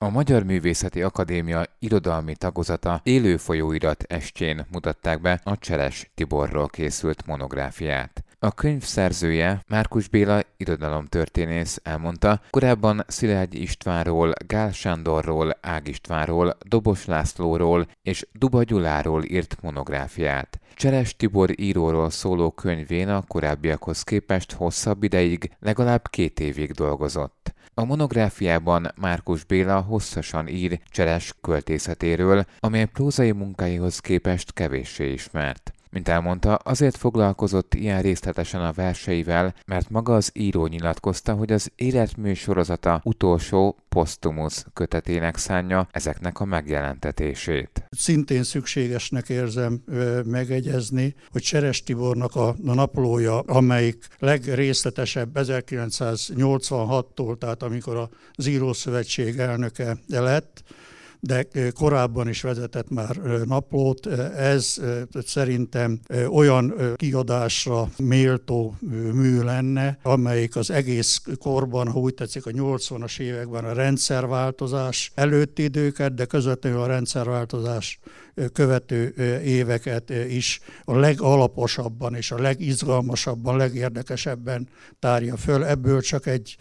A Magyar Művészeti Akadémia irodalmi tagozata élő folyóirat estjén mutatták be a Cseles Tiborról készült monográfiát. A könyv szerzője, Márkus Béla irodalomtörténész elmondta, korábban Szilágy Istvánról, Gál Sándorról, Ág Istvánról, Dobos Lászlóról és Duba Gyuláról írt monográfiát. Cseles Tibor íróról szóló könyvén a korábbiakhoz képest hosszabb ideig, legalább két évig dolgozott. A monográfiában Márkus Béla hosszasan ír Cseles költészetéről, amely prózai munkáihoz képest kevéssé ismert. Mint elmondta, azért foglalkozott ilyen részletesen a verseivel, mert maga az író nyilatkozta, hogy az életmű sorozata utolsó posztumusz kötetének szánja ezeknek a megjelentetését. Szintén szükségesnek érzem megegyezni, hogy Seres Tibornak a, a naplója, amelyik legrészletesebb 1986-tól, tehát amikor az Írószövetség elnöke lett, de korábban is vezetett már naplót. Ez szerintem olyan kiadásra méltó mű lenne, amelyik az egész korban, ha úgy tetszik, a 80-as években a rendszerváltozás előtti időket, de közvetlenül a rendszerváltozás követő éveket is a legalaposabban és a legizgalmasabban, legérdekesebben tárja föl. Ebből csak egy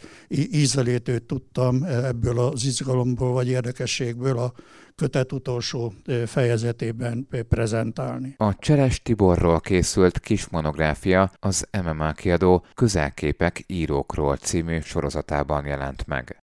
ízelítőt tudtam ebből az izgalomból vagy érdekességből a kötet utolsó fejezetében prezentálni. A Cseres Tiborról készült kis monográfia az MMA kiadó Közelképek írókról című sorozatában jelent meg.